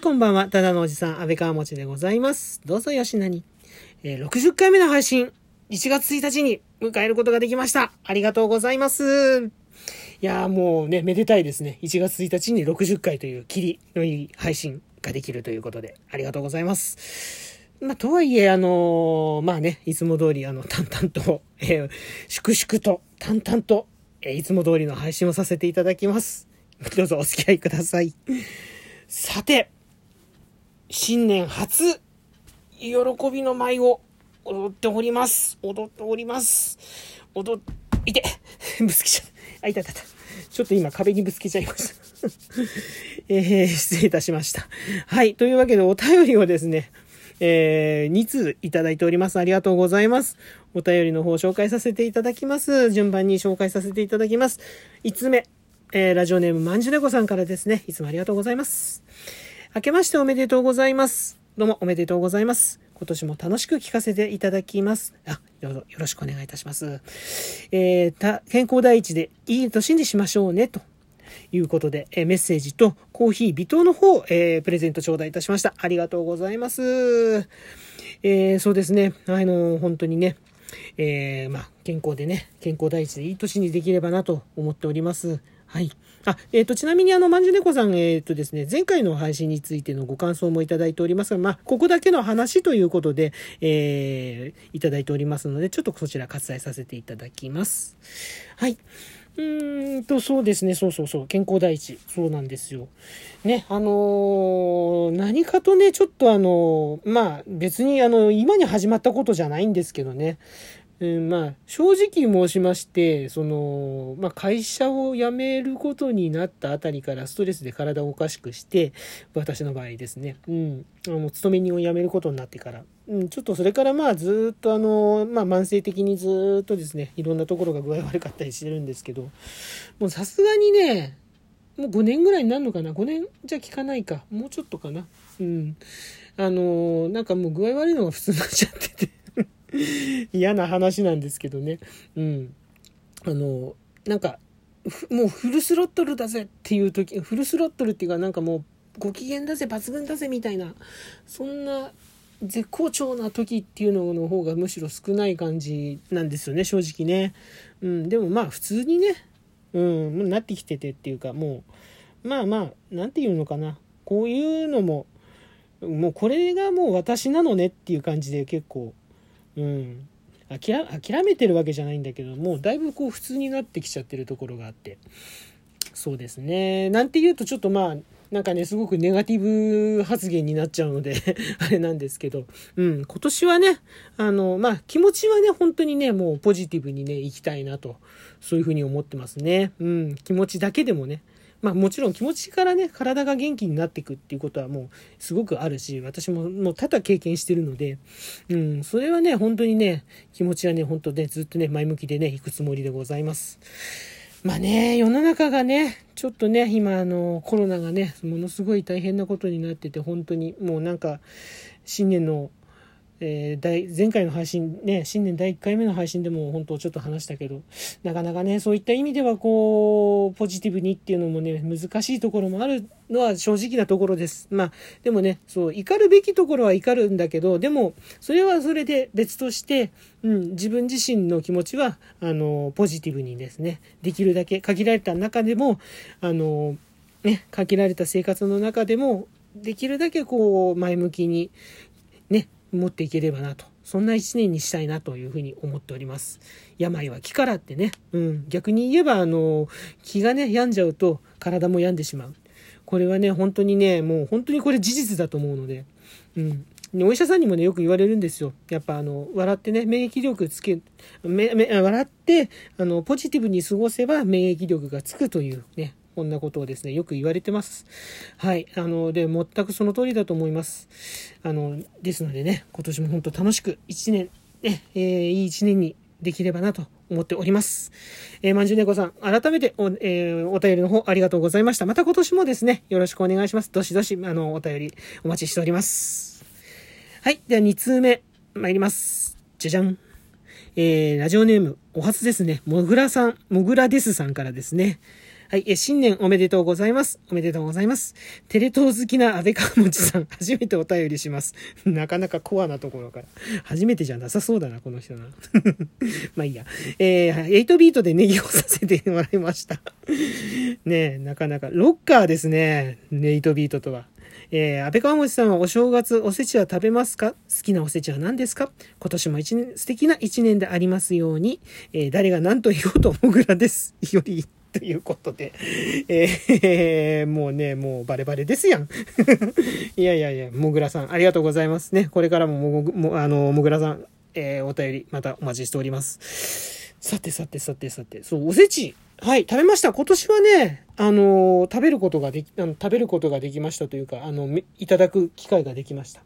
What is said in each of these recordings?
い、こんばんは。ただのおじさん、安倍川持でございます。どうぞよしなに。えー60回目の配信、1月1日に迎えることができました。ありがとうございます。いやーもうね、めでたいですね。1月1日に60回という切りのいい配信ができるということで、ありがとうございます。まあ、とはいえ、あのーまあね、いつも通り、あの、淡々と、えー粛々と、淡々と、えーいつも通りの配信をさせていただきます。どうぞお付き合いください。さて、新年初、喜びの舞を踊っております。踊っております。踊っ、いて ぶつけちゃった。あ、いたいたいた。ちょっと今壁にぶつけちゃいました。えー、失礼いたしました。はい。というわけでお便りをですね、えー、2通いただいております。ありがとうございます。お便りの方を紹介させていただきます。順番に紹介させていただきます。5つ目、えー、ラジオネームまんじゅねこさんからですね。いつもありがとうございます。明けましておめでとうございます。どうもおめでとうございます。今年も楽しく聞かせていただきます。あ、どうぞよろしくお願いいたします。えー、健康第一でいい年にしましょうね、ということで、えメッセージとコーヒー微糖の方、えープレゼント頂戴いたしました。ありがとうございます。えーそうですね。あの、本当にね、えーまあ、健康でね、健康第一でいい年にできればなと思っております。はい。あ、えっ、と、ちなみにあの、まんじゅねこさん、えっ、とですね、前回の配信についてのご感想もいただいておりますが、まあ、ここだけの話ということで、えーいただいておりますので、ちょっとそちら割愛させていただきます。はい。うーんと、そうですね、そうそうそう、健康第一。そうなんですよ。ね、あのー何かとね、ちょっとあのーまあ、別にあの、今に始まったことじゃないんですけどね、うん、まあ、正直申しまして、その、まあ、会社を辞めることになったあたりからストレスで体をおかしくして、私の場合ですね、うん、あの、勤め人を辞めることになってから、うん、ちょっとそれからまあ、ずっとあの、まあ、慢性的にずっとですね、いろんなところが具合悪かったりしてるんですけど、もうさすがにね、もう5年ぐらいになるのかな ?5 年じゃ効かないか。もうちょっとかな？うん。あのなんかもう具合悪いのが普通になっちゃってて。嫌な話なんですけどね。うん。あのなんか、もうフルスロットルだぜっていう時、フルスロットルっていうかなんかもうご機嫌だぜ、抜群だぜみたいな、そんな絶好調な時っていうのの方がむしろ少ない感じなんですよね、正直ね。うん。でもまあ普通にね、うん、もうなってきててっていうか、もう、まあまあ、なんていうのかな。こういうのも、もうこれがもう私なのねっていう感じで結構、うん、諦めてるわけじゃないんだけど、もうだいぶこう普通になってきちゃってるところがあって。そうですね。なんて言うとちょっとまあ、なんかね、すごくネガティブ発言になっちゃうので、あれなんですけど、うん、今年はね、あの、まあ、気持ちはね、本当にね、もうポジティブにね、行きたいなと、そういうふうに思ってますね。うん、気持ちだけでもね、まあもちろん気持ちからね、体が元気になっていくっていうことはもうすごくあるし、私ももう多々経験してるので、うん、それはね、本当にね、気持ちはね、本当ね、ずっとね、前向きでね、行くつもりでございます。まあね、世の中がね、ちょっとね、今、あの、コロナがね、ものすごい大変なことになってて、本当に、もうなんか、新年の、えー前回の配信ね、新年第1回目の配信でも本当ちょっと話したけど、なかなかね、そういった意味ではこう、ポジティブにっていうのもね、難しいところもあるのは正直なところです。まあ、でもね、そう、怒るべきところは怒るんだけど、でも、それはそれで別として、うん、自分自身の気持ちは、あの、ポジティブにですね、できるだけ限られた中でも、あの、ね、限られた生活の中でも、できるだけこう、前向きに、持っていければなと。そんな一年にしたいなというふうに思っております。病は気からってね。うん。逆に言えば、あの、気がね、病んじゃうと体も病んでしまう。これはね、本当にね、もう本当にこれ事実だと思うので。うん。お医者さんにもね、よく言われるんですよ。やっぱあの、笑ってね、免疫力つけ、め、め、笑って、あの、ポジティブに過ごせば免疫力がつくというね、こんなことをですね、よく言われてます。はい。あの、で、全くその通りだと思います。あの、ですのでね、今年も本当楽しく一年、ね、えーいい一年にできればなと思っております。えー、まんじゅうねこさん、改めてお、えーお便りの方ありがとうございました。また今年もですね、よろしくお願いします。どしどし、あの、お便りお待ちしております。はい。では2通目、参ります。じゃじゃん。えー、ラジオネーム、お初ですね。もぐらさん、もぐらですさんからですね。はい、え、新年おめでとうございます。おめでとうございます。テレ東好きな安倍川持さん、初めてお便りします。なかなかコアなところから。初めてじゃなさそうだな、この人な。まあいいや。えー、8ビートでネギをさせてもらいました。ねえ、なかなか。ロッカーですね。8ビートとは。えー、安倍川餅さんはお正月おせちは食べますか？好きなおせちは何ですか？今年も一年、素敵な一年でありますように、えー、誰が何と言おうともぐらです。より、ということで、えー、もうね、もうバレバレですやん。いやいやいや、もぐらさん、ありがとうございますね。これからもも、も、あの、もぐらさん、えー、お便り、またお待ちしております。さてさてさてさて、そう、おせち、はい、食べました。今年はね、あの、食べることができ、あの、食べることができましたというか、あの、いただく機会ができました。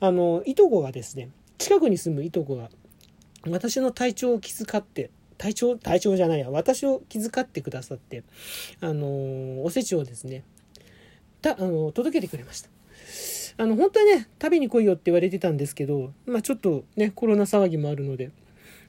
あの、いとこがですね、近くに住むいとこが、私の体調を気遣って、体調、体調じゃないや、私を気遣ってくださって、あの、おせちをですね、た、あの、届けてくれました。あの、本当はね、食べに来いよって言われてたんですけど、まあちょっとね、コロナ騒ぎもあるので、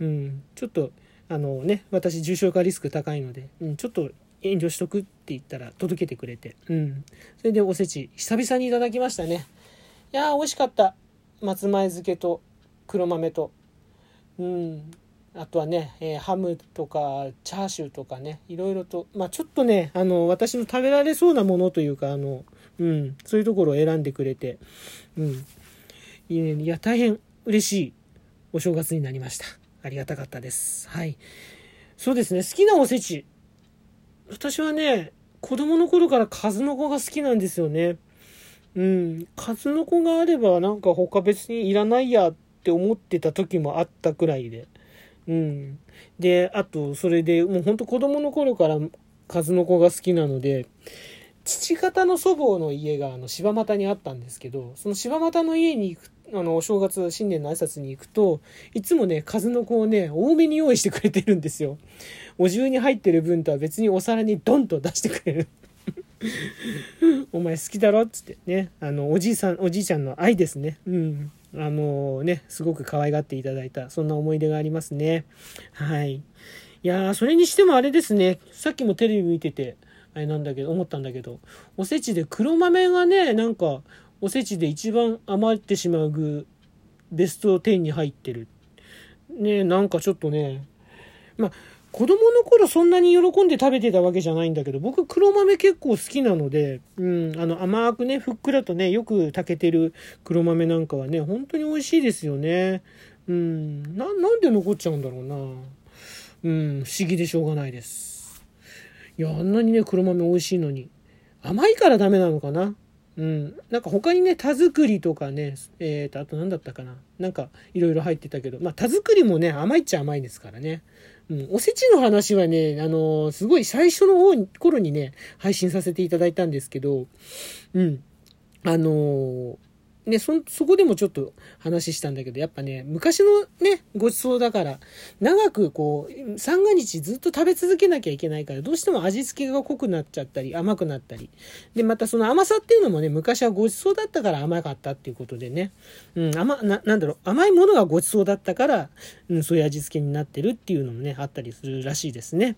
うん、ちょっと、あのね、私重症化リスク高いので、うん、ちょっと遠慮しとくって言ったら届けてくれて、うん。それでおせち、久々にいただきましたね。いやー、美味しかった。松前漬けと黒豆と。うん。あとはね、えー、ハムとかチャーシューとかね、いろいろと、まあちょっとね、あの、私の食べられそうなものというか、あの、うん、そういうところを選んでくれて、うん。いいね、いや、大変嬉しいお正月になりました。ありがたかったです。はい。そうですね、好きなおせち。私はね、子供の頃から数の子が好きなんですよね。うん。数の子があればなんか他別にいらないやって思ってた時もあったくらいで。うん。で、あと、それで、もうほんと子供の頃から数の子が好きなので、父方の祖母の家があの柴又にあったんですけど、その柴又の家に行くあの、お正月、新年の挨拶に行くと、いつもね、数の子をね、多めに用意してくれてるんですよ。お重に入ってる分とは別にお皿にドンと出してくれる。お前好きだろっつってね。あの、おじいさん、おじいちゃんの愛ですね。うん。あのね、すごく可愛がっていただいた、そんな思い出がありますね。はい。いやー、それにしてもあれですね。さっきもテレビ見てて、あれなんだけど、思ったんだけど、おせちで黒豆がね、なんか、おせちで一番余ってしまう具、ベスト10に入ってる。ねなんかちょっとね、まあ、子供の頃そんなに喜んで食べてたわけじゃないんだけど、僕黒豆結構好きなので、うん、あの甘くね、ふっくらとね、よく炊けてる黒豆なんかはね、本当に美味しいですよね。うん、な、なんで残っちゃうんだろうな。うん、不思議でしょうがないです。いや、あんなにね、黒豆美味しいのに。甘いからダメなのかなうん。なんか他にね、田作りとかね、えっ、ー、と、あと何だったかな。なんかいろいろ入ってたけど、まあ田作りもね、甘いっちゃ甘いですからね。うん。おせちの話はね、あのー、すごい最初の方に、頃にね、配信させていただいたんですけど、うん。あのー、ね、そ、そこでもちょっと話したんだけど、やっぱね、昔のね、ごちそうだから、長くこう、三が日ずっと食べ続けなきゃいけないから、どうしても味付けが濃くなっちゃったり、甘くなったり。で、またその甘さっていうのもね、昔はごちそうだったから甘かったっていうことでね、うん、甘、な、なんだろう、甘いものがごちそうだったから、うん、そういう味付けになってるっていうのもね、あったりするらしいですね。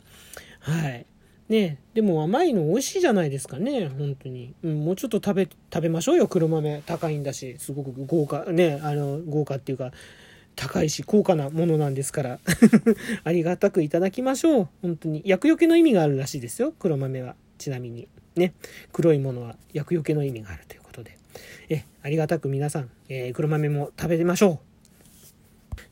はい。ねでも甘いの美味しいじゃないですかね、本当に。うん、もうちょっと食べ、食べましょうよ、黒豆。高いんだし、すごく豪華、ね、あの、豪華っていうか、高いし、高価なものなんですから。ありがたくいただきましょう。本当に。厄除けの意味があるらしいですよ、黒豆は。ちなみに。ね。黒いものは厄除けの意味があるということで。え、ありがたく皆さん、えー、黒豆も食べましょう。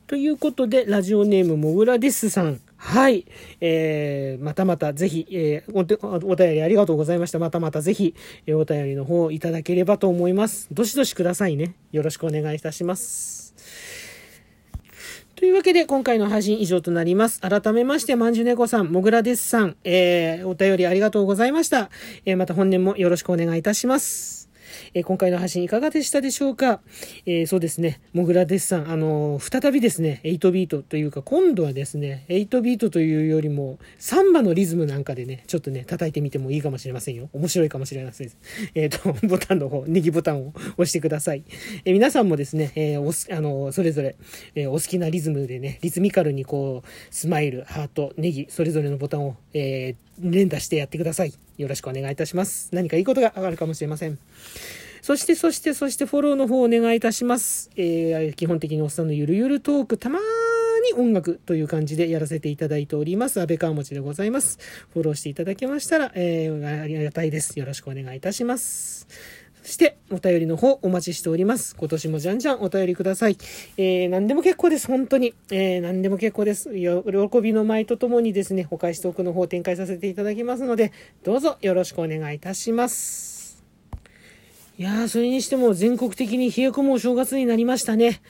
ということで、ラジオネームもぐらですさん。はい。えー、またまたぜひ、えー、お、お便りありがとうございました。またまたぜひ、えー、お便りの方いただければと思います。どしどしくださいね。よろしくお願いいたします。というわけで、今回の配信以上となります。改めまして、まんじゅねこさん、もぐらですさん、えー、お便りありがとうございました。えー、また本年もよろしくお願いいたします。えー、今回の配信いかがでしたでしょうか？えー、そうですね、もぐらですさん、あのー、再びですね、8ビートというか、今度はですね、8ビートというよりも、サンバのリズムなんかでね、ちょっとね、叩いてみてもいいかもしれませんよ。面白いかもしれません。えっ、と、ボタンの方、ネギボタンを押してください。え皆さんもですね、えおすあのそれぞれ、えお好きなリズムでね、リズミカルにこう、スマイル、ハート、ネギ、それぞれのボタンを、え連打してやってください。よろしくお願いいたします。何かいいことが上がるかもしれません。そして、そして、そしてフォローの方をお願いいたします。えー、基本的におっさんのゆるゆるトーク、たまーに音楽という感じでやらせていただいております。安倍川持でございます。フォローしていただけましたら、えー、ありがたいです。よろしくお願いいたします。そして、お便りの方お待ちしております。今年もじゃんじゃんお便りください。えー、何でも結構です。本当に。えー、何でも結構です。喜びの舞とともにですね、お返しトークの方を展開させていただきますので、どうぞよろしくお願いいたします。いやー、それにしても全国的に冷え込むお正月になりましたね。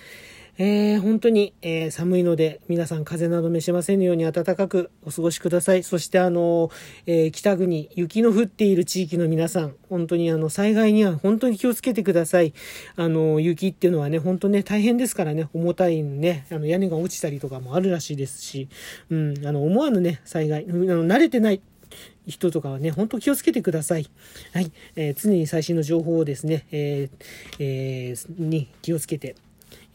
えー、本当に、えー、寒いので、皆さん風邪など召しませんように暖かくお過ごしください。そしてあの、えー、北国、雪の降っている地域の皆さん、本当にあの、災害には本当に気をつけてください。あの、雪っていうのはね、本当ね、大変ですからね、重たいね、あの、屋根が落ちたりとかもあるらしいですし、うん、あの、思わぬね、災害、あの慣れてない、人とかはね、本当気をつけてください。はい。えー、常に最新の情報をですね、えー、えー、に気をつけて、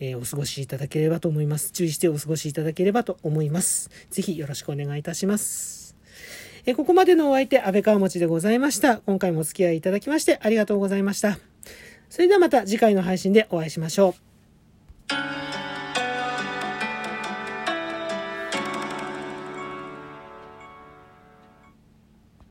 えー、お過ごしいただければと思います。注意してお過ごしいただければと思います。ぜひよろしくお願いいたします。えー、ここまでのお相手、安倍川持でございました。今回もお付き合いいただきましてありがとうございました。それではまた次回の配信でお会いしましょう。